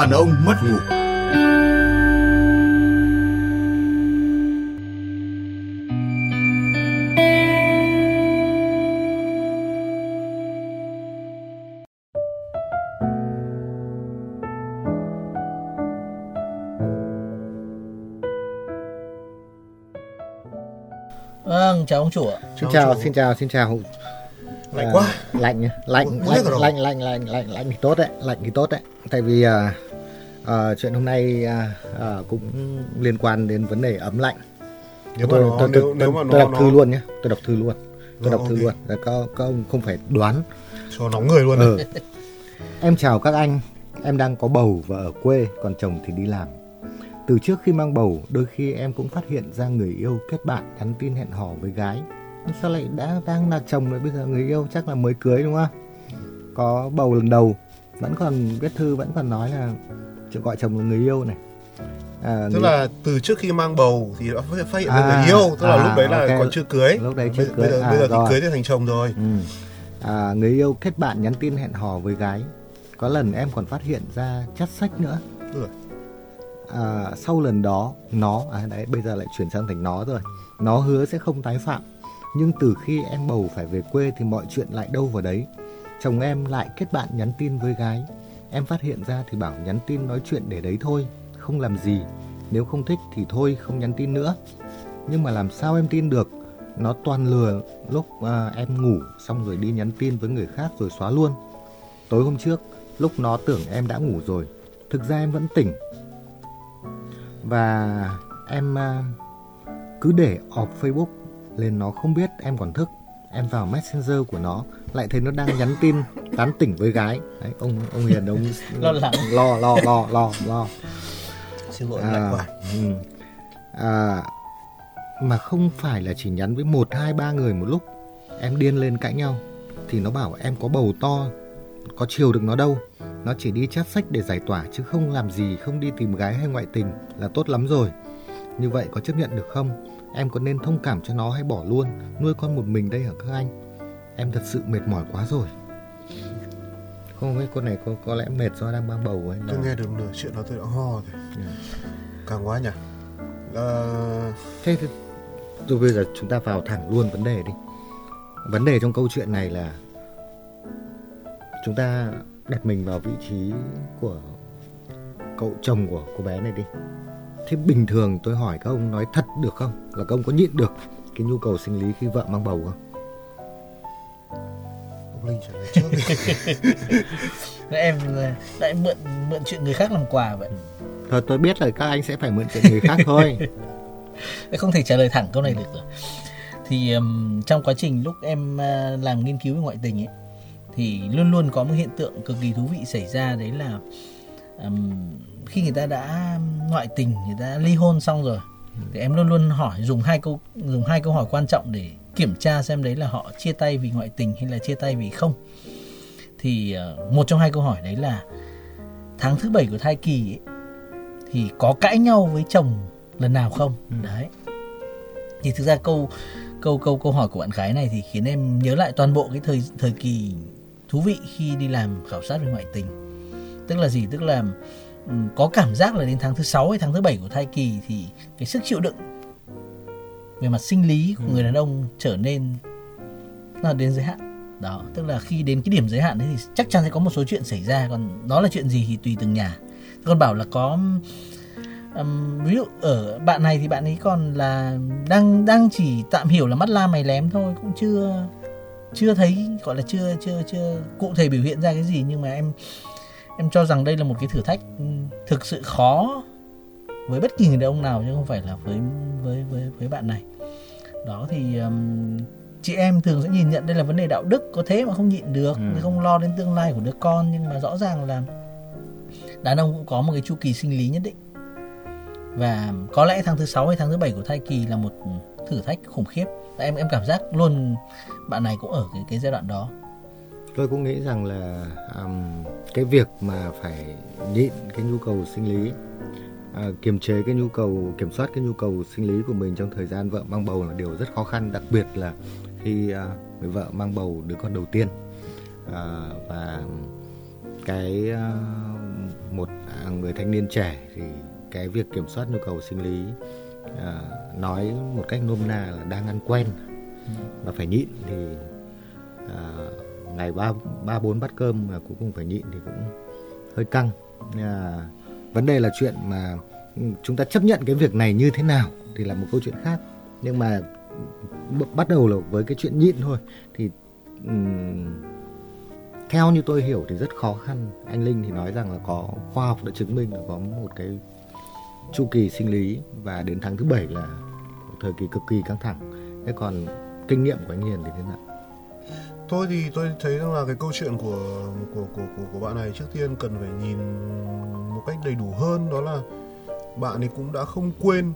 đàn ông mất ngủ. Vâng, chào ông chủ ạ. Xin chào, xin chào, xin chào. Lạnh quá. Lạnh nhá, lạnh, lạnh, rồi. lạnh, lạnh, lạnh, lạnh, lạnh thì tốt đấy, lạnh thì tốt đấy. Tại vì à, à, chuyện hôm nay à, à, cũng liên quan đến vấn đề ấm lạnh. Nếu mà tôi, nó tôi, nếu tôi, nếu mà tôi nó đọc thư nó luôn nhé, tôi đọc thư luôn. Tôi Rồi, đọc thư ok. luôn. Là các, các ông không phải đoán. cho nóng người luôn. Ừ. em chào các anh, em đang có bầu và ở quê, còn chồng thì đi làm. Từ trước khi mang bầu, đôi khi em cũng phát hiện ra người yêu kết bạn nhắn tin hẹn hò với gái. Sao lại đã đang là chồng rồi bây giờ người yêu chắc là mới cưới đúng không? Có bầu lần đầu, vẫn còn viết thư vẫn còn nói là chuyện gọi chồng là người yêu này. À, Tức người- là từ trước khi mang bầu thì đã phát hiện ra À, người yêu, tức là à, lúc đấy là ok. còn chưa cưới. Lúc đấy bây, chưa bây cưới. giờ À, bây giờ thì rồi. cưới thì thành chồng rồi. Ừ. À, người yêu kết bạn nhắn tin hẹn hò với gái. Có lần em còn phát hiện ra chát sách nữa. Ừ. À, sau lần đó nó à đấy bây giờ lại chuyển sang thành nó rồi. Nó hứa sẽ không tái phạm. Nhưng từ khi em bầu phải về quê thì mọi chuyện lại đâu vào đấy. Chồng em lại kết bạn nhắn tin với gái. Em phát hiện ra thì bảo nhắn tin nói chuyện để đấy thôi, không làm gì. Nếu không thích thì thôi không nhắn tin nữa. Nhưng mà làm sao em tin được? Nó toàn lừa lúc à, em ngủ xong rồi đi nhắn tin với người khác rồi xóa luôn. Tối hôm trước, lúc nó tưởng em đã ngủ rồi, thực ra em vẫn tỉnh. Và em à, cứ để off Facebook lên nó không biết em còn thức. Em vào Messenger của nó lại thấy nó đang nhắn tin tán tỉnh với gái. Đấy, ông ông Hiền ông Lo lắng. lo lo lo lo lo. Xin lỗi À, ừ. à, mà không phải là chỉ nhắn với một hai ba người một lúc em điên lên cãi nhau thì nó bảo em có bầu to có chiều được nó đâu nó chỉ đi chát sách để giải tỏa chứ không làm gì không đi tìm gái hay ngoại tình là tốt lắm rồi như vậy có chấp nhận được không em có nên thông cảm cho nó hay bỏ luôn nuôi con một mình đây hả các anh em thật sự mệt mỏi quá rồi không biết con này có có lẽ mệt do đang mang bầu hay Tôi nghe được nửa chuyện đó tôi đã ho rồi. Ừ. Càng quá nhỉ. Ờ, Thế thì rồi bây giờ chúng ta vào thẳng luôn vấn đề đi. Vấn đề trong câu chuyện này là chúng ta đặt mình vào vị trí của cậu chồng của cô bé này đi. Thế bình thường tôi hỏi các ông nói thật được không? Là các ông có nhịn được cái nhu cầu sinh lý khi vợ mang bầu không? ông Linh trả lời trước đi. Lại em lại mượn mượn chuyện người khác làm quà vậy. Thôi tôi biết là các anh sẽ phải mượn chuyện người khác thôi. Không thể trả lời thẳng câu này được rồi. Thì ừm, trong quá trình lúc em ờ, làm nghiên cứu về ngoại tình ấy thì luôn luôn có một hiện tượng cực kỳ thú vị xảy ra đấy là ừm, khi người ta đã ngoại tình, người ta ly hôn xong rồi thì em luôn luôn hỏi dùng hai câu dùng hai câu hỏi quan trọng để kiểm tra xem đấy là họ chia tay vì ngoại tình hay là chia tay vì không. Thì ờ, một trong hai câu hỏi đấy là tháng thứ bảy của thai kỳ ấy, thì có cãi nhau với chồng lần nào không? Đấy. Thì thực ra câu câu câu câu hỏi của bạn gái này thì khiến em nhớ lại toàn bộ cái thời thời kỳ thú vị khi đi làm khảo sát về ngoại tình. Tức là gì? Tức là có cảm giác là đến tháng thứ sáu hay tháng thứ bảy của thai kỳ thì cái sức chịu đựng về mặt sinh lý của người đàn ông trở nên nó đến giới hạn. Đó tức là khi đến cái điểm giới hạn đấy thì chắc chắn sẽ có một số chuyện xảy ra. Còn đó là chuyện gì thì tùy từng nhà. Con bảo là có ừm, ví dụ ở bạn này thì bạn ấy còn là đang đang chỉ tạm hiểu là mắt la mày lém thôi cũng chưa chưa thấy gọi là chưa chưa chưa cụ thể biểu hiện ra cái gì. Nhưng mà em em cho rằng đây là một cái thử thách ừm, thực sự khó với bất kỳ người đàn ông nào chứ không phải là với với với với bạn này. Đó thì ừm, chị em thường sẽ nhìn nhận đây là vấn đề đạo đức có thế mà không nhịn được Ừ. không lo đến tương lai của đứa con nhưng mà rõ ràng là đàn ông cũng có một cái chu kỳ sinh lý nhất định. Và có lẽ tháng thứ sáu hay tháng thứ bảy của thai kỳ là một thử thách khủng khiếp. Em em cảm giác luôn bạn này cũng ở cái cái giai đoạn đó Tôi cũng nghĩ rằng là um, cái việc mà phải nhịn cái nhu cầu sinh lý à, kiềm chế cái nhu cầu kiểm soát cái nhu cầu sinh lý của mình trong thời gian vợ mang bầu là điều rất khó khăn đặc biệt là khi à, người vợ mang bầu đứa con đầu tiên. À, và cái à, một à, người thanh niên trẻ thì cái việc kiểm soát nhu cầu sinh lý à, nói một cách nôm na là đang ăn quen và phải nhịn thì à, ngày ba ba bốn bát cơm mà cuối cùng phải nhịn thì cũng hơi căng. À, vấn đề là chuyện mà chúng ta chấp nhận cái việc này như thế nào thì là một câu chuyện khác. Nhưng mà bắt đầu là với cái chuyện nhịn thôi thì um, theo như tôi hiểu thì rất khó khăn. Anh linh thì nói rằng là có khoa học đã chứng minh là có một cái chu kỳ sinh lý và đến tháng thứ bảy là một thời kỳ cực kỳ căng thẳng. Thế còn kinh nghiệm của anh hiền thì thế nào? Tôi thì tôi thấy rằng là cái câu chuyện của của của của, của bạn này trước tiên cần phải nhìn một cách đầy đủ hơn đó là bạn ấy cũng đã không quên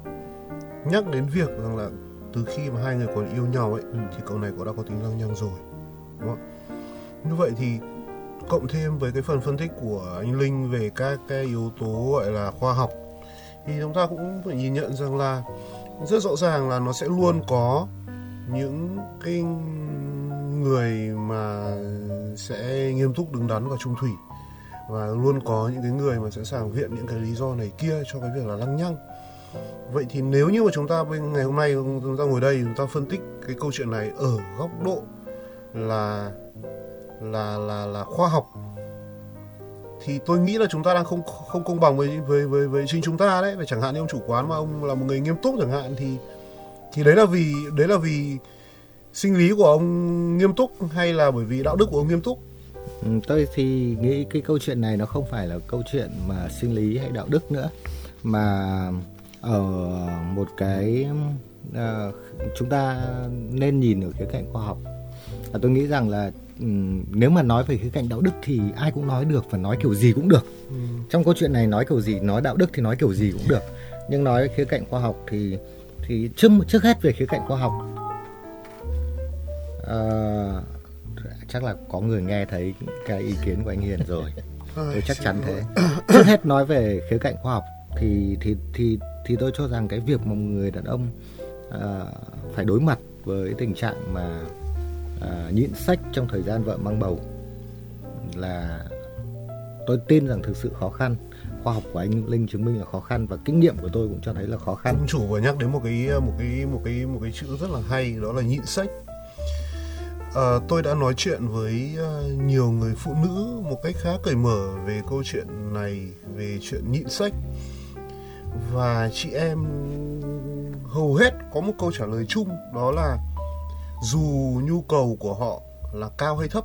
nhắc đến việc rằng là từ khi mà hai người còn yêu nhau ấy ừ. thì cậu này cũng đã có tính lăng nhăng rồi đúng không như vậy thì cộng thêm với cái phần phân tích của anh Linh về các cái yếu tố gọi là khoa học thì chúng ta cũng phải nhìn nhận rằng là rất rõ ràng là nó sẽ luôn có những cái người mà sẽ nghiêm túc đứng đắn và trung thủy và luôn có những cái người mà sẵn sàng viện những cái lý do này kia cho cái việc là lăng nhăng. Vậy thì nếu như mà chúng ta bên ngày hôm nay chúng ta ngồi đây chúng ta phân tích cái câu chuyện này ở góc độ là là là là khoa học, thì tôi nghĩ là chúng ta đang không không công bằng với với với với chính chúng ta đấy. Và chẳng hạn như ông chủ quán mà ông là một người nghiêm túc chẳng hạn thì thì đấy là vì, đấy là vì sinh lý của ông nghiêm túc hay là bởi vì đạo đức của ông nghiêm túc? Ừ, tôi thì nghĩ cái câu chuyện này nó không phải là câu chuyện mà sinh lý hay đạo đức nữa mà ở một cái uh, chúng ta nên nhìn ở khía cạnh khoa học. Và tôi nghĩ rằng là um, nếu mà nói về khía cạnh đạo đức thì ai cũng nói được và nói kiểu gì cũng được. Ừ. trong câu chuyện này nói kiểu gì nói đạo đức thì nói kiểu gì cũng được. Nhưng nói khía cạnh khoa học thì thì trước trước hết về khía cạnh khoa học uh, chắc là có người nghe thấy cái ý kiến của anh Hiền rồi. Tôi chắc chắn thế. Trước hết nói về khía cạnh khoa học thì thì thì thì tôi cho rằng cái việc mà một người đàn ông uh, phải đối mặt với tình trạng mà uh, nhịn sách trong thời gian vợ mang bầu là tôi tin rằng thực sự khó khăn. Khoa học của anh Linh chứng minh là khó khăn và kinh nghiệm của tôi cũng cho thấy là khó khăn. Ông chủ vừa nhắc đến một cái một cái một cái một cái chữ rất là hay đó là nhịn sách à, tôi đã nói chuyện với ờ, nhiều người phụ nữ một cách khá cởi mở về câu chuyện này về chuyện nhịn sách. Và chị em hầu hết có một câu trả lời chung đó là dù nhu cầu của họ là cao hay thấp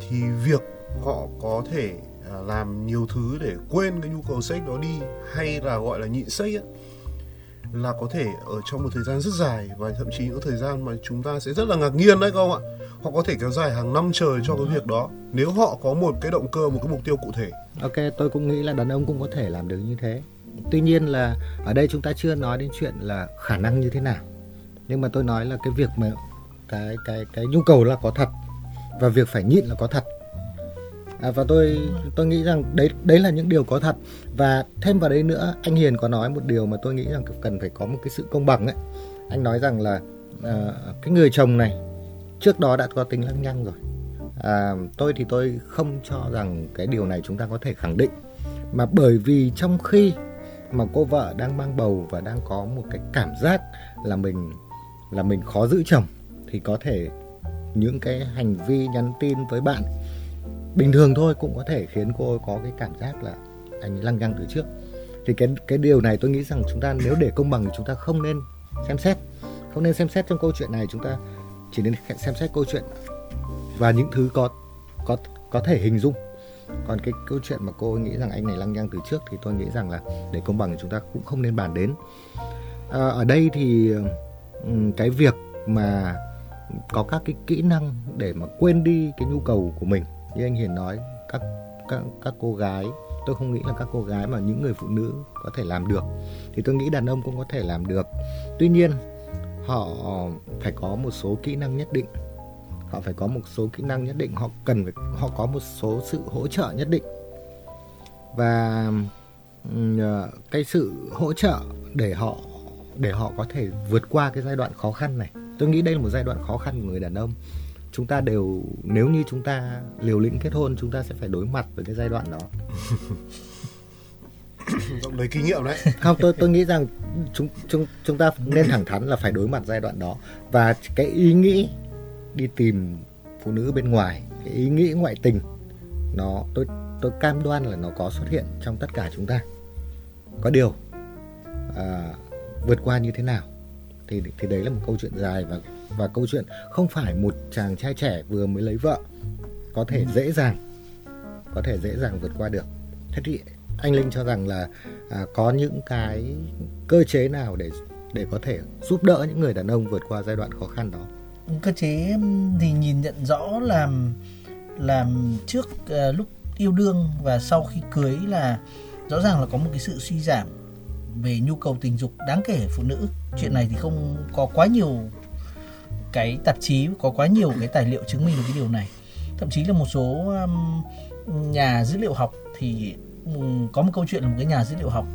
thì việc họ có thể à, làm nhiều thứ để quên cái nhu cầu sách đó đi hay là gọi là nhịn sách ấy, là có thể ở trong một thời gian rất dài và thậm chí những thời gian mà chúng ta sẽ rất là ngạc nhiên đấy không ạ. Họ có thể kéo dài hàng năm trời cho cái việc đó. Nếu họ có một cái động cơ, một cái mục tiêu cụ thể. Ok, tôi cũng nghĩ là đàn ông cũng có thể làm được như thế. Tuy nhiên là ở đây chúng ta chưa nói đến chuyện là khả năng như thế nào. Nhưng mà tôi nói là cái việc mà cái cái cái nhu cầu là có thật và việc phải nhịn là có thật à, và tôi tôi nghĩ rằng đấy đấy là những điều có thật. Và thêm vào đấy nữa anh Hiền có nói một điều mà tôi nghĩ rằng cần phải có một cái sự công bằng ấy. Anh nói rằng là à, cái người chồng này trước đó đã có tính lăng nhăng rồi. À, tôi thì tôi không cho rằng cái điều này chúng ta có thể khẳng định. Mà bởi vì trong khi mà cô vợ đang mang bầu và đang có một cái cảm giác là mình là mình khó giữ chồng thì có thể những cái hành vi nhắn tin với bạn bình thường thôi cũng có thể khiến cô có cái cảm giác là anh lăng nhăng từ trước. Thì cái cái điều này tôi nghĩ rằng chúng ta nếu để công bằng thì chúng ta không nên xem xét. Không nên xem xét trong câu chuyện này chúng ta chỉ nên xem xét câu chuyện và những thứ có có có thể hình dung. Còn cái câu chuyện mà cô nghĩ rằng anh này lăng nhăng từ trước thì tôi nghĩ rằng là để công bằng thì chúng ta cũng không nên bàn đến. À, ở đây thì cái việc mà có các cái kỹ năng để mà quên đi cái nhu cầu của mình như anh Hiền nói, các các các cô gái, tôi không nghĩ là các cô gái mà những người phụ nữ có thể làm được. Thì tôi nghĩ đàn ông cũng có thể làm được. Tuy nhiên, họ phải có một số kỹ năng nhất định. Họ phải có một số kỹ năng nhất định. Họ cần phải, họ có một số sự hỗ trợ nhất định. Và ờ, cái sự hỗ trợ để họ để họ có thể vượt qua cái giai đoạn khó khăn này. Tôi nghĩ đây là một giai đoạn khó khăn của người đàn ông chúng ta đều nếu như chúng ta liều lĩnh kết hôn chúng ta sẽ phải đối mặt với cái giai đoạn đó. Rộng đầy kinh nghiệm đấy. không tôi tôi nghĩ rằng chúng chúng chúng ta nên thẳng thắn là phải đối mặt giai đoạn đó. Và cái ý nghĩ đi tìm phụ nữ bên ngoài cái ý nghĩ ngoại tình nó tôi tôi cam đoan là nó có xuất hiện trong tất cả chúng ta. Có điều à, vượt qua như thế nào thì thì đấy là một câu chuyện dài và và câu chuyện không phải một chàng trai trẻ vừa mới lấy vợ. Có thể dễ dàng có thể dễ dàng vượt qua được. Thế thì anh linh cho rằng là à, có những cái cơ chế nào để để có thể giúp đỡ những người đàn ông vượt qua giai đoạn khó khăn đó? Cơ chế thì nhìn nhận rõ là làm trước uh, lúc yêu đương và sau khi cưới là rõ ràng là có một cái sự suy giảm về nhu cầu tình dục. Đáng kể phụ nữ chuyện này thì không có quá nhiều cái tạp chí có quá nhiều cái tài liệu chứng minh được cái điều này. Thậm chí là một số um, nhà dữ liệu học thì um, có một câu chuyện là một cái nhà dữ liệu học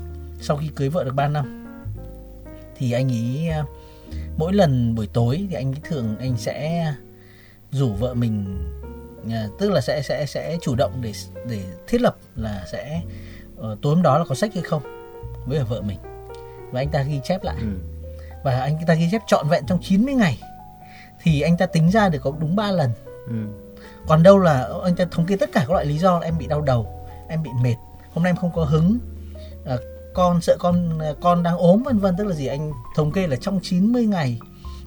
sau khi cưới vợ được 3 năm thì anh ấy uh, mỗi lần buổi tối thì anh ấy thường anh sẽ rủ vợ mình uh, tức là sẽ sẽ sẽ chủ động để để thiết lập là sẽ uh, tối hôm đó là có sách hay không với vợ mình. Và anh ta ghi chép lại. Ừ. và anh ta ghi chép trọn vẹn trong 90 ngày thì anh ta tính ra được có đúng 3 lần. Ừ. còn đâu là anh ta thống kê tất cả các loại lý do là em bị đau đầu em bị mệt hôm nay em không có hứng à, con sợ con con đang ốm vân vân tức là gì anh thống kê là trong 90 ngày.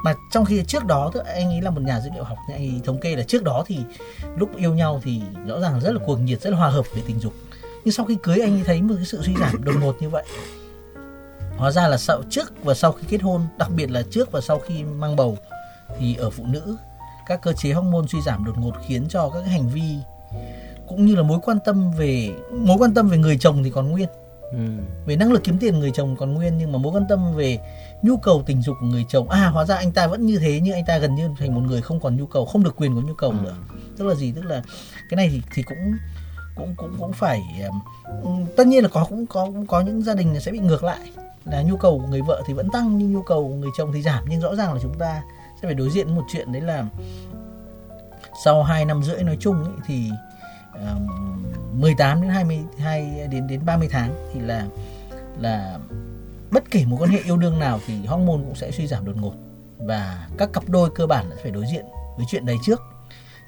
Mà trong khi trước đó tức anh ấy là một nhà dữ liệu học thì anh ấy thống kê là trước đó thì lúc yêu nhau thì rõ ràng rất là cuồng nhiệt rất là hòa hợp về tình dục. Nhưng sau khi cưới anh ấy thấy một cái sự suy giảm đột ngột như vậy. Hóa ra là sau trước và sau khi kết hôn đặc biệt là trước và sau khi mang bầu thì ở phụ nữ các cơ chế hormone suy giảm đột ngột khiến cho các hành vi cũng như là mối quan tâm về mối quan tâm về người chồng thì còn nguyên. Ừ. về năng lực kiếm tiền người chồng còn nguyên nhưng mà mối quan tâm về nhu cầu tình dục của người chồng. À hóa ra anh ta vẫn như thế nhưng anh ta gần như thành một người không còn nhu cầu không được quyền có nhu cầu nữa. Tức là gì? Tức là cái này thì thì cũng cũng cũng cũng phải tất nhiên là có cũng có cũng có những gia đình sẽ bị ngược lại. Là nhu cầu của người vợ thì vẫn tăng nhưng nhu cầu của người chồng thì giảm. Nhưng rõ ràng là chúng ta sẽ phải đối diện một chuyện đấy là sau 2 năm rưỡi nói chung ấy, thì uh, 18 đến 22 đến đến 30 tháng thì là là bất kể một quan hệ yêu đương nào thì hormone cũng sẽ suy giảm đột ngột. Và các cặp đôi cơ bản sẽ phải đối diện với chuyện đấy trước.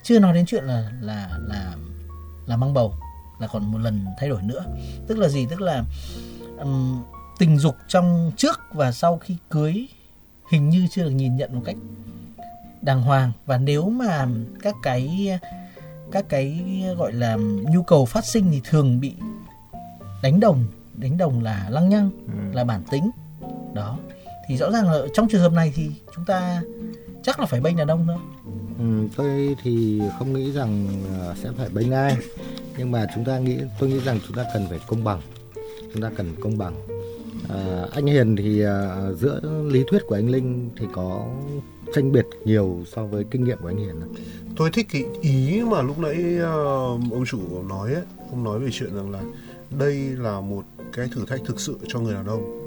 Chưa nói đến chuyện là là là là mang bầu là còn một lần thay đổi nữa. Tức là gì? Tức là um, tình dục trong trước và sau khi cưới hình như chưa được nhìn nhận một cách đàng hoàng. Và nếu mà các cái các cái gọi là nhu cầu phát sinh thì thường bị đánh đồng đánh đồng là lăng nhăng là bản tính. Đó. Thì rõ ràng là trong trường hợp này thì chúng ta chắc là phải bênh đàn ông thôi. Ừ, tôi thì không nghĩ rằng ờ, sẽ phải bênh ai nhưng mà chúng ta nghĩ tôi nghĩ rằng chúng ta cần phải công bằng. Chúng ta cần công bằng à, anh Hiền thì à, giữa lý thuyết của anh Linh thì có tranh biệt nhiều so với kinh nghiệm của anh Hiền Tôi thích cái ý mà lúc nãy uh, ông chủ nói ấy, ông nói về chuyện rằng là đây là một cái thử thách thực sự cho người đàn ông.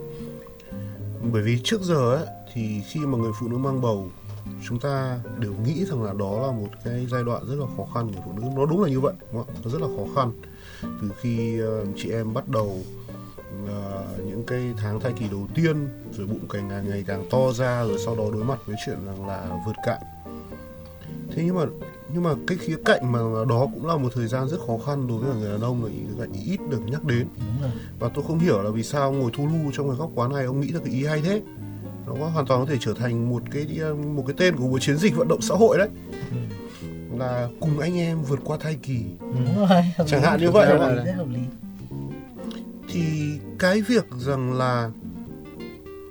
Bởi vì trước giờ ấy thì khi mà người phụ nữ mang bầu chúng ta đều nghĩ rằng là đó là một cái giai đoạn rất là khó khăn của phụ nữ nó đúng là như vậy đúng không? nó rất là khó khăn từ khi uh, chị em bắt đầu uh, những cái tháng thai kỳ đầu tiên rồi bụng càng ngày, ngày càng to ra rồi sau đó đối mặt với chuyện rằng là vượt cạn. Thế nhưng mà nhưng mà cái khía cạnh mà đó cũng là một thời gian rất khó khăn đối với người đàn ông là cái cạnh ít được nhắc đến. Và tôi không hiểu là vì sao ngồi thu lưu trong cái góc quán này ông nghĩ ra cái ý hay thế. Nó có hoàn toàn có thể trở thành một cái một cái tên của một chiến dịch vận động xã hội đấy. Là cùng anh em vượt qua thai kỳ. Đúng rồi Chẳng hạn như vậy. Là- hợp lý thì cái việc rằng là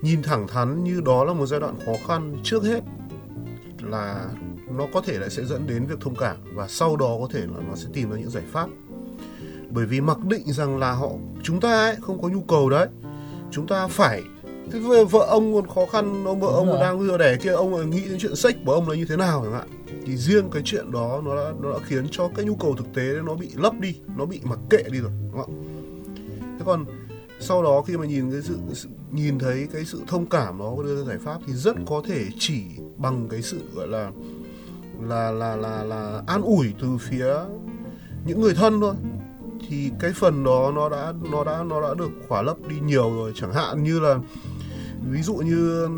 nhìn thẳng thắn như đó là một giai đoạn khó khăn trước hết là nó có thể lại sẽ dẫn đến việc thông cảm và sau đó có thể là nó sẽ tìm ra những giải pháp. Bởi vì mặc định rằng là họ chúng ta ấy không có nhu cầu đấy. Chúng ta phải thế vợ vợ ông còn khó khăn ông vợ Đúng ông rồi. đang vừa đẻ kia ông lại nghĩ đến chuyện sách của ông là như thế nào chẳng hạn. Thì riêng cái chuyện đó nó đã nó đã khiến cho cái nhu cầu thực tế nó bị lấp đi nó bị mặc kệ đi rồi đúng không ạ còn sau đó khi mà nhìn cái sự, sự nhìn thấy cái sự thông cảm đó đưa ra giải pháp thì rất có thể chỉ bằng cái sự gọi là là là là là an ủi từ phía những người thân thôi. Thì cái phần đó nó đã nó đã nó đã được khỏa lấp đi nhiều rồi. Chẳng hạn như là ví dụ như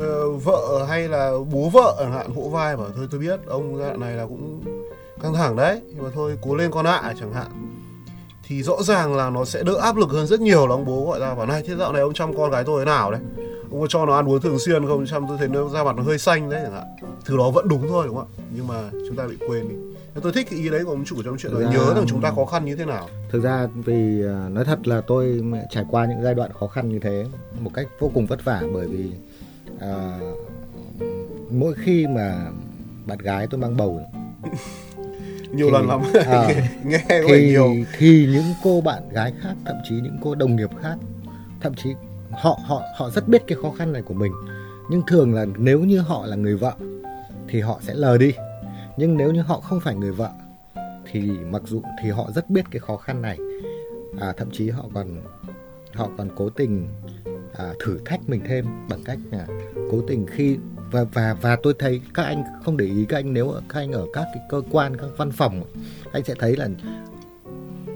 ờ, vợ hay là bố vợ chẳng hạn vỗ vai bảo thôi tôi biết ông giai đoạn này là cũng căng thẳng đấy nhưng mà thôi cố lên con ạ chẳng hạn thì rõ ràng là nó sẽ đỡ áp lực hơn rất nhiều là ông bố gọi ra bảo này thế dạo này ông chăm con gái tôi thế nào đấy? Ông có cho nó ăn uống thường xuyên không? Chăm tôi thấy nó da mặt nó hơi xanh đấy chẳng hạn. Thứ đó vẫn đúng thôi đúng không ạ? Nhưng mà chúng ta bị quên đi. Tôi thích cái ý đấy của ông chủ trong chuyện là nhớ rằng chúng ta khó khăn như thế nào. Thực ra vì à, nói thật là tôi trải qua những giai đoạn khó khăn như thế một cách vô cùng vất vả bởi vì à, mỗi khi mà bạn gái tôi mang bầu nhiều Thì- lần lắm. à, nghe thì nhiều. thì những cô bạn gái khác thậm chí những cô đồng nghiệp khác thậm chí họ họ họ rất biết cái khó khăn này của mình. Nhưng thường là nếu như họ là người vợ thì họ sẽ lờ đi. Nhưng nếu như họ không phải người vợ thì mặc dù thì họ rất biết cái khó khăn này. À, thậm chí họ còn họ còn cố tình à, thử thách mình thêm bằng cách là cố tình khi và và và tôi thấy các anh không để ý các anh nếu các anh ở các cái cơ quan các văn phòng anh sẽ thấy là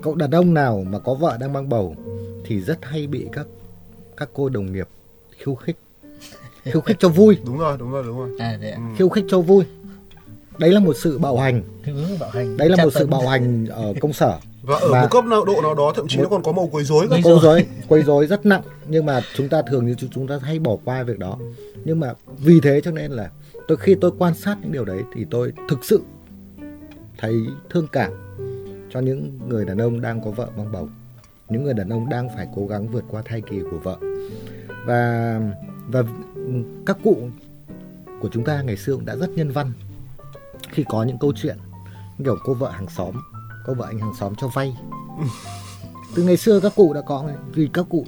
cậu đàn ông nào mà có vợ đang mang bầu thì rất hay bị các các cô đồng nghiệp khiêu khích. Khiêu khích cho vui. Đúng rồi đúng rồi đúng rồi. À thế ạ. Ừ. khiêu khích cho vui. Đấy là một sự bạo hành. Đấy là một sự bạo hành ở công sở và ở Mà- một cấp nào độ nào đó thậm chí nó còn có màu quấy rối cơ. Quấy rối. quấy rối rất nặng. Nhưng mà chúng ta thường như chúng- chúng ta hay bỏ qua việc đó. Nhưng mà vì thế cho nên là tôi khi tôi quan sát những điều đấy thì tôi thực sự thấy thương cảm cho những người đàn ông đang có vợ mang bầu những người đàn ông đang phải cố gắng vượt qua thai kỳ của vợ. Và và các cụ của chúng ta ngày xưa cũng đã rất nhân văn khi có những câu chuyện kiểu cô vợ hàng xóm cô vợ anh hàng xóm cho vay. Từ ngày xưa các cụ đã có vì các cụ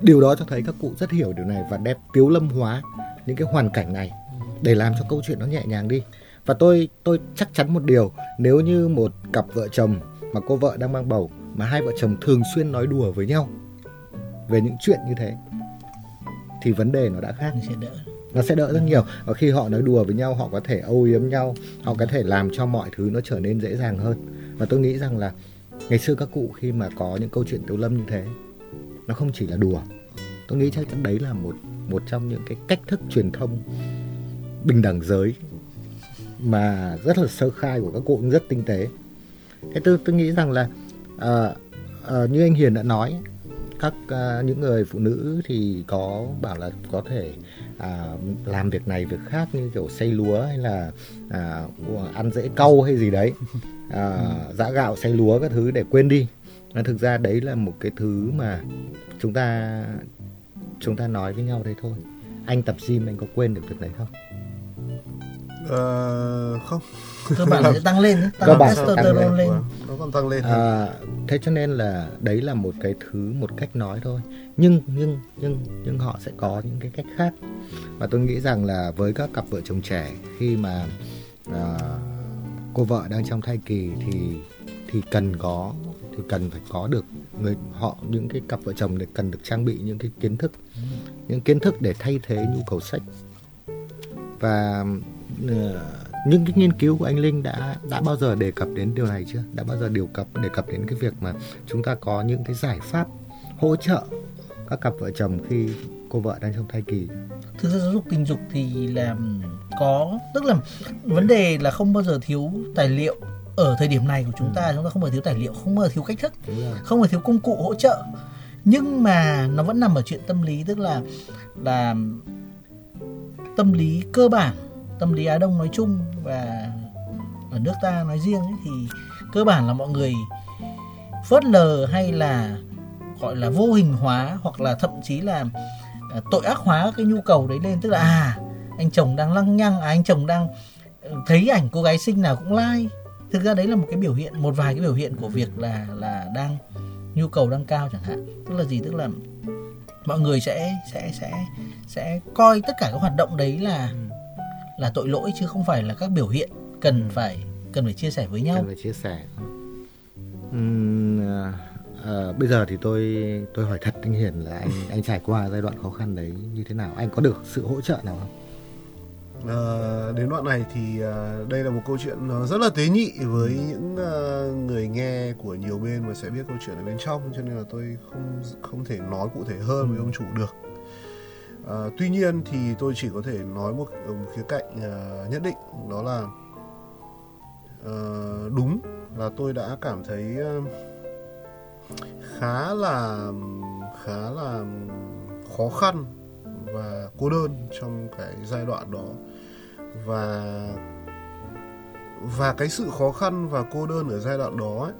điều đó cho thấy các cụ rất hiểu điều này và đẹp tiếu lâm hóa những cái hoàn cảnh này. Để làm cho câu chuyện nó nhẹ nhàng đi. Và tôi tôi chắc chắn một điều nếu như một cặp vợ chồng mà cô vợ đang mang bầu mà hai vợ chồng thường xuyên nói đùa với nhau về những chuyện như thế thì vấn đề nó đã khác. Sẽ đỡ. Nó sẽ đỡ rất nhiều. Và khi họ nói đùa với nhau họ có thể âu yếm nhau họ có thể làm cho mọi thứ nó trở nên dễ dàng hơn và tôi nghĩ rằng là ngày xưa các cụ khi mà có những câu chuyện tiểu lâm như thế nó không chỉ là đùa. Tôi nghĩ chắc chắn đấy là một một trong những cái cách thức truyền thông bình đẳng giới mà rất là sơ khai của các cụ cũng rất tinh tế. Thế tôi tôi nghĩ rằng là à, à, như anh Hiền đã nói các à, những người phụ nữ thì có bảo là có thể à, làm việc này việc khác như kiểu xây lúa hay là à, ăn rễ câu hay gì đấy à, giã gạo xây lúa các thứ để quên đi. Mà thực ra đấy là một cái thứ mà chúng ta chúng ta nói với nhau đấy thôi. Anh tập gym anh có quên được việc đấy không? Ờ, không. Cơ bản sẽ tăng lên Cơ bản sẽ tăng testosterone lên. lên. Nó còn tăng lên. À, thế cho nên là đấy là một cái thứ một cách nói thôi. Nhưng nhưng nhưng nhưng họ sẽ có những cái cách khác. Và tôi nghĩ rằng là với các cặp vợ chồng trẻ khi mà à, cô vợ đang trong thai kỳ thì thì cần có, thì cần phải có được người, họ, những cái cặp vợ chồng để cần được trang bị những cái kiến thức, những kiến thức để thay thế nhu cầu sách và ờ, những cái nghiên cứu của anh Linh đã đã bao giờ đề cập đến điều này chưa? Đã bao giờ điều cập, đề cập đến cái việc mà chúng ta có những cái giải pháp hỗ trợ các cặp vợ chồng khi cô vợ đang trong thai kỳ. thực ra giáo dục tình dục thì làm có tức là vấn đề là không bao giờ thiếu tài liệu ở thời điểm này của chúng ta chúng ta không bao giờ thiếu tài liệu không bao giờ thiếu cách thức không bao giờ thiếu công cụ hỗ trợ. Nhưng mà nó vẫn nằm ở chuyện tâm lý tức là là tâm lý cơ bản tâm lý Á Đông nói chung và ở nước ta nói riêng ấy, thì cơ bản là mọi người phớt lờ hay là gọi là vô hình hóa hoặc là thậm chí là à, tội ác hóa cái nhu cầu đấy lên. Tức là à anh chồng đang lăng nhăng à, anh chồng đang ừ, thấy ảnh cô gái xinh nào cũng like thực ra đấy là một cái biểu hiện một vài cái biểu hiện của việc là là đang nhu cầu đang cao chẳng hạn tức là gì tức là mọi người sẽ sẽ sẽ sẽ coi tất cả các hoạt động đấy là là tội lỗi chứ không phải là các biểu hiện cần phải cần phải chia sẻ với nhau Cần phải chia sẻ. uhm, à, à, bây giờ thì tôi tôi hỏi thật anh Hiền là anh anh trải qua giai đoạn khó khăn đấy như thế nào? Anh có được sự hỗ trợ nào không? À, đến đoạn này thì à, đây là một câu chuyện nó rất là tế nhị với những à, người nghe của nhiều bên và sẽ biết câu chuyện ở bên trong cho nên là tôi không không thể nói cụ thể hơn với ông chủ được. À, tuy nhiên thì tôi chỉ có thể nói một, một khía cạnh à, nhất định đó là à, đúng là tôi đã cảm thấy à, khá là khá là khó khăn và cô đơn trong cái giai đoạn đó. Và và cái sự khó khăn và cô đơn ở giai đoạn đó ấy,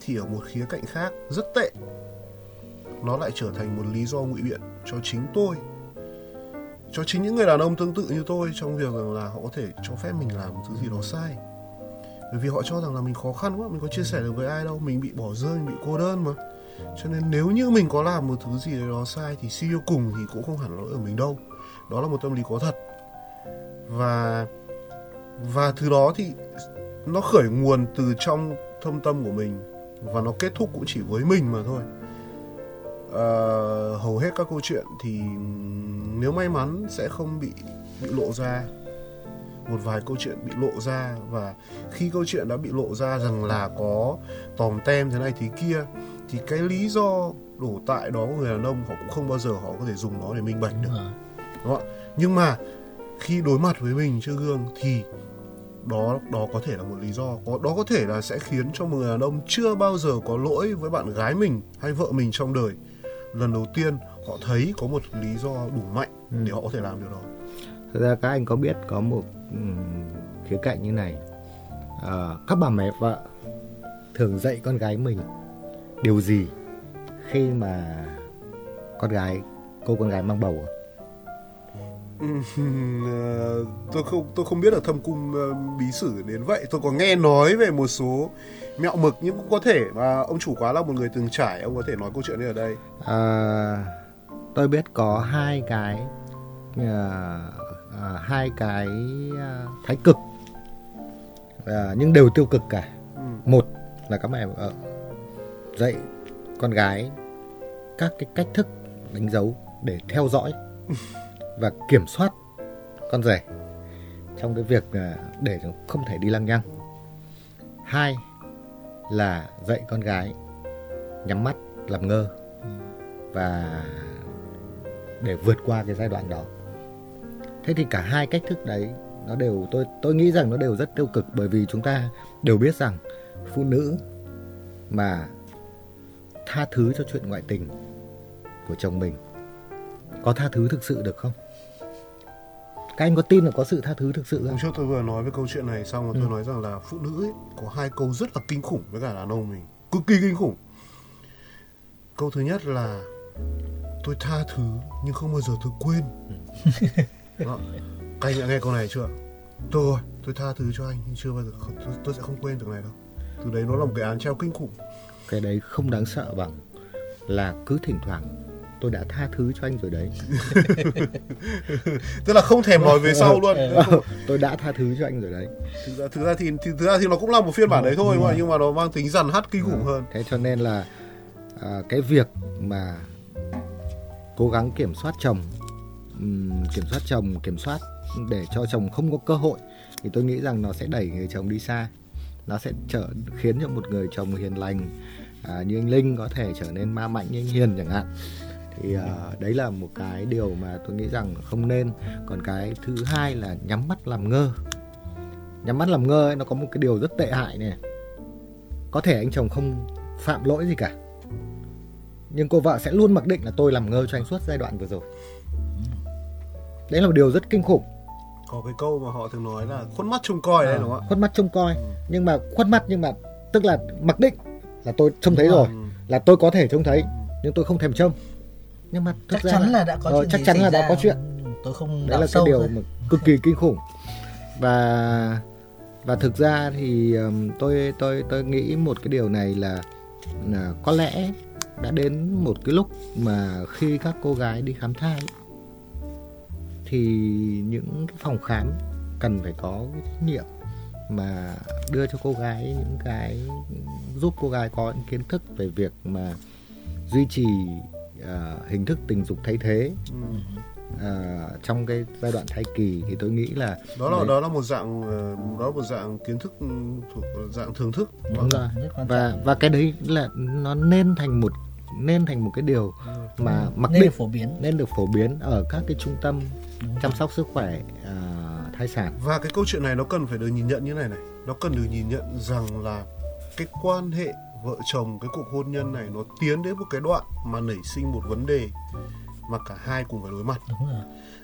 thì ở một khía cạnh khác rất tệ. Nó lại trở thành một lý do ngụy biện cho chính tôi cho chính những người đàn ông tương tự như tôi trong việc rằng là họ có thể cho phép mình làm một thứ gì đó sai. Bởi vì họ cho rằng là mình khó khăn quá mình có chia sẻ được với ai đâu mình bị bỏ rơi mình bị cô đơn mà cho nên nếu như mình có làm một thứ gì đó sai thì suy cho cùng thì cũng không hẳn là lỗi ở mình đâu. Đó là một tâm lý có thật. Và và thứ đó thì nó khởi nguồn từ trong thâm tâm của mình và nó kết thúc cũng chỉ với mình mà thôi. À, hầu hết các câu chuyện thì nếu may mắn sẽ không bị bị lộ ra một vài câu chuyện bị lộ ra và khi câu chuyện đã bị lộ ra rằng là có tòm tem thế này thế kia thì cái lý do đổ tại đó của người đàn ông họ cũng không bao giờ họ có thể dùng nó để minh bạch được. Đúng không ạ? Nhưng mà khi đối mặt với mình trước gương thì đó đó có thể là một lý do. Có đó có thể là sẽ khiến cho một người đàn ông chưa bao giờ có lỗi với bạn gái mình hay vợ mình trong đời. Lần đầu tiên họ thấy có một lý do đủ mạnh để họ có thể làm điều đó Thực ra các anh có biết có một um, khía cạnh như này. À, các bà mẹ vợ thường dạy con gái mình điều gì khi mà con gái cô con gái mang bầu à? Ờ, tôi không tôi không biết ở thâm cung ờ, bí sử đến vậy. Tôi có nghe nói về một số mẹo mực nhưng cũng có thể mà ông chủ quá là một người từng trải. Ông có thể nói câu chuyện này ở đây. À, tôi biết có hai cái à, à, hai cái à, thái cực. À, nhưng đều tiêu cực cả. Ừ. một là các mẹ vợ dạy con gái các cái cách thức đánh dấu để theo dõi và kiểm soát con rể trong cái việc à, để không thể đi lăng nhăng. Hai là dạy con gái nhắm mắt làm ngơ và để vượt qua cái giai đoạn đó thế thì cả hai cách thức đấy nó đều tôi tôi nghĩ rằng nó đều rất tiêu cực bởi vì chúng ta đều biết rằng phụ nữ mà tha thứ cho chuyện ngoại tình của chồng mình có tha thứ thực sự được không? Các anh có tin là có sự tha thứ thực sự hôm không trước tôi vừa nói với câu chuyện này xong rồi Ừ. tôi nói rằng là phụ nữ ấy, có hai câu rất là kinh khủng với cả đàn ông mình cực kỳ kinh khủng. Câu thứ nhất là tôi tha thứ nhưng không bao giờ tôi quên đó. các anh đã nghe câu này chưa? Tôi rồi tôi tha thứ cho anh nhưng chưa bao giờ tôi, tôi sẽ không quên được này đâu. Từ đấy nó là một cái án treo kinh khủng. Cái đấy không đáng sợ bằng là cứ thỉnh thoảng tôi đã tha thứ cho anh rồi đấy. Tức là không thèm nói về sau luôn. tôi đã tha thứ cho anh rồi đấy. Thực ra thực ra thì, thì thực ra thì nó cũng là một phiên bản đấy thôi mà nhưng mà nó mang tính dằn hắt kinh khủng hơn. Thế cho nên là à, cái việc mà cố gắng kiểm soát chồng kiểm soát chồng kiểm soát để cho chồng không có cơ hội thì tôi nghĩ rằng nó sẽ đẩy người chồng đi xa. Nó sẽ trở khiến cho một người chồng hiền lành à, như anh Linh có thể trở nên ma mạnh như anh Hiền chẳng hạn. Thì à, đấy là một cái điều mà tôi nghĩ rằng không nên. Còn cái thứ hai là nhắm mắt làm ngơ. Nhắm mắt làm ngơ ấy, nó có một cái điều rất tệ hại này. Có thể anh chồng không phạm lỗi gì cả nhưng cô vợ sẽ luôn mặc định là tôi làm ngơ cho anh suốt giai đoạn vừa rồi đấy là một điều rất kinh khủng có cái câu mà họ thường nói là khuất mắt trông coi đấy đúng không ạ khuất mắt trông coi nhưng mà khuất mắt nhưng mà tức là mặc định là tôi trông thấy rồi Ừ. là tôi có thể trông thấy nhưng tôi không thèm trông nhưng mà chắc chắn là đã có Ờ, chuyện chắc chắn là đã ra. có chuyện. Ừ, tôi không đấy là cái điều thôi. mà cực kỳ kinh khủng và và thực ra thì tôi tôi tôi nghĩ một cái điều này là, là có lẽ đã đến một cái lúc mà khi các cô gái đi khám thai ấy, thì những cái phòng khám cần phải có cái trách nhiệm mà đưa cho cô gái những cái giúp cô gái có những kiến thức về việc mà duy trì ờ, hình thức tình dục thay thế. Ừ. à, trong cái giai đoạn thai kỳ thì tôi nghĩ là đó là đấy, đó là một dạng ờ, đó là một dạng kiến thức ừ, thuộc dạng thưởng thức. Đúng rồi. Rất quan và và cái đấy là nó nên thành một nên thành một cái điều mà mặc nên định được phổ biến. nên được phổ biến ở các cái trung tâm Đúng chăm sóc sức khỏe à, thai sản. Và cái câu chuyện này nó cần phải được nhìn nhận như này này. Nó cần được nhìn nhận rằng là cái quan hệ vợ chồng cái cuộc hôn nhân này nó tiến đến một cái đoạn mà nảy sinh một vấn đề mà cả hai cùng phải đối mặt. Đúng rồi.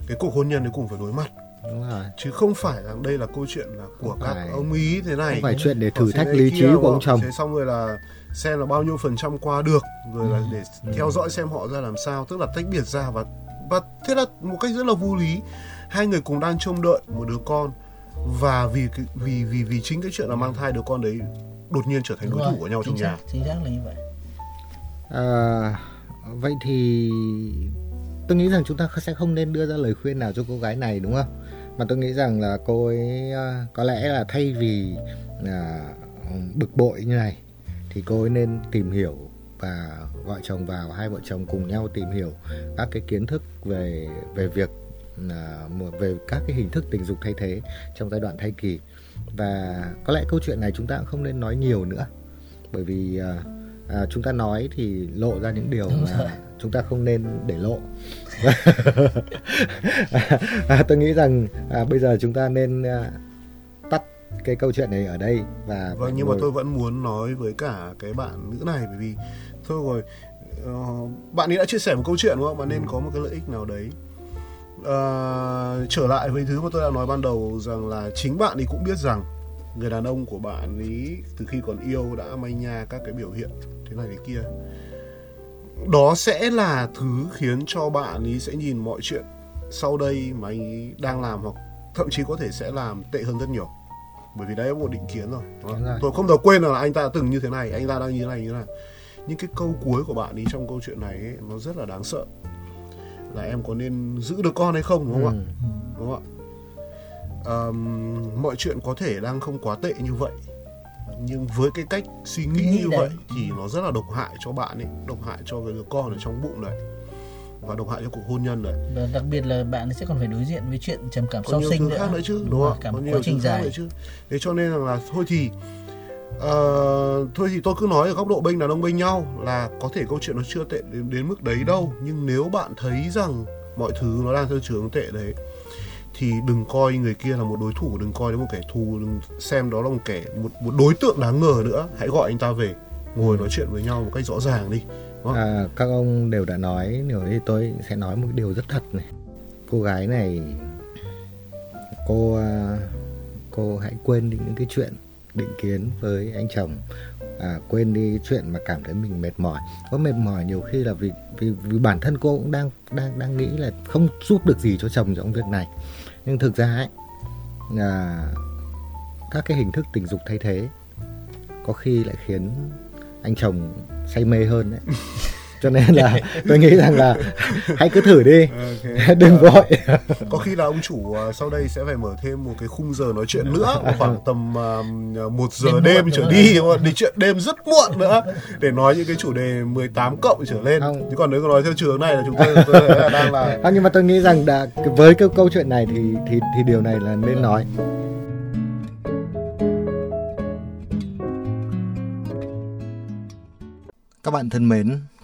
Cái cuộc hôn nhân đấy cùng phải đối mặt đúng rồi. Chứ không phải rằng đây là câu chuyện là của Không các phải- ông ý thế này. Không phải chuyện để thử thách lý trí của ông chồng thế xong rồi là xem là bao nhiêu phần trăm qua được rồi là để theo dõi xem họ ra làm sao tức là tách biệt ra và và thế là một cách rất là vô lý. Hai người cùng đang trông đợi một đứa con và vì vì vì vì chính cái chuyện là mang thai đứa con đấy đột nhiên trở thành Đúng đối rồi, thủ của nhau trong chính nhà. xác, chính xác là như vậy. À, vậy thì tôi nghĩ rằng chúng ta sẽ không nên đưa ra lời khuyên nào cho cô gái này đúng không? Mà tôi nghĩ rằng là cô ấy à, có lẽ là thay vì à, bực bội như này thì cô ấy nên tìm hiểu và gọi chồng vào hai vợ chồng cùng nhau tìm hiểu các cái kiến thức về về việc à, về các cái hình thức tình dục thay thế trong giai đoạn thai kỳ. Và có lẽ câu chuyện này chúng ta cũng không nên nói nhiều nữa bởi vì à, à, chúng ta nói thì lộ ra những điều mà chúng ta không nên để lộ à, tôi nghĩ rằng à, bây giờ chúng ta nên à, tắt cái câu chuyện này ở đây và vâng nhưng mà ngồi- tôi vẫn muốn nói với cả cái bạn nữ này bởi vì thôi rồi ờ, bạn ấy đã chia sẻ một câu chuyện đúng không? Bạn nên có một cái lợi ích nào đấy. Ờ, trở lại với thứ mà tôi đã nói ban đầu rằng là chính bạn ấy cũng biết rằng người đàn ông của bạn ấy từ khi còn yêu đã manh nha các cái biểu hiện thế này thế kia đó sẽ là thứ khiến cho bạn ấy sẽ nhìn mọi chuyện sau đây mà anh ấy đang làm hoặc thậm chí có thể sẽ làm tệ hơn rất nhiều. Bởi vì đấy là một định kiến rồi, rồi. tôi không thể quên là anh ta đã từng như thế này anh ta đang như thế này như thế này. Nhưng cái câu cuối của bạn ấy trong câu chuyện này ấy, nó rất là đáng sợ. Là em có nên giữ được con hay không đúng không Ừ. ạ đúng không ạ? Ờm, mọi chuyện có thể đang không quá tệ như vậy nhưng với cái cách suy nghĩ như đấy. vậy thì nó rất là độc hại cho bạn ấy độc hại cho cái đứa con ở trong bụng này. Và độc hại cho cuộc hôn nhân này. Và đặc biệt là bạn sẽ còn phải đối diện với chuyện trầm cảm sau sinh nữa. nữa chứ Đúng đúng không nhiều quá trình dài. chứ. Thế cho nên rằng là thôi thì ờ, thôi thì tôi cứ nói ở góc độ bênh đàn ông bênh nhau là có thể câu chuyện nó chưa tệ đến, đến mức đấy đâu. Nhưng nếu bạn thấy rằng mọi thứ nó đang theo hướng tệ đấy thì đừng coi người kia là một đối thủ đừng coi đến một kẻ thù đừng xem đó là một kẻ một một đối tượng đáng ngờ nữa. Hãy gọi anh ta về ngồi nói chuyện với nhau một cách rõ ràng đi À, các ông đều đã nói điều thì tôi sẽ nói một điều rất thật này. Cô gái này cô à, cô hãy quên đi những cái chuyện định kiến với anh chồng à, quên đi chuyện mà cảm thấy mình mệt mỏi. Có mệt mỏi nhiều khi là vì vì vì bản thân cô cũng đang đang đang nghĩ là không giúp được gì cho chồng trong việc này. Nhưng thực ra ấy à, các cái hình thức tình dục thay thế có khi lại khiến anh chồng say mê hơn đấy cho nên là tôi nghĩ rằng là hãy cứ thử đi. Đừng vội. có khi là ông chủ à, sau đây sẽ phải mở thêm một cái khung giờ nói chuyện nữa khoảng tầm à, một giờ Đêm đêm trở đi đúng không? đi chuyện đêm rất muộn nữa. Để nói những cái chủ đề 18 cộng trở lên. Không. chứ còn nếu có nói theo trường này là chúng tôi, tôi là đang là à, nhưng mà tôi nghĩ rằng đã với cái câu chuyện này thì thì thì điều này là nên nói. Các bạn thân mến,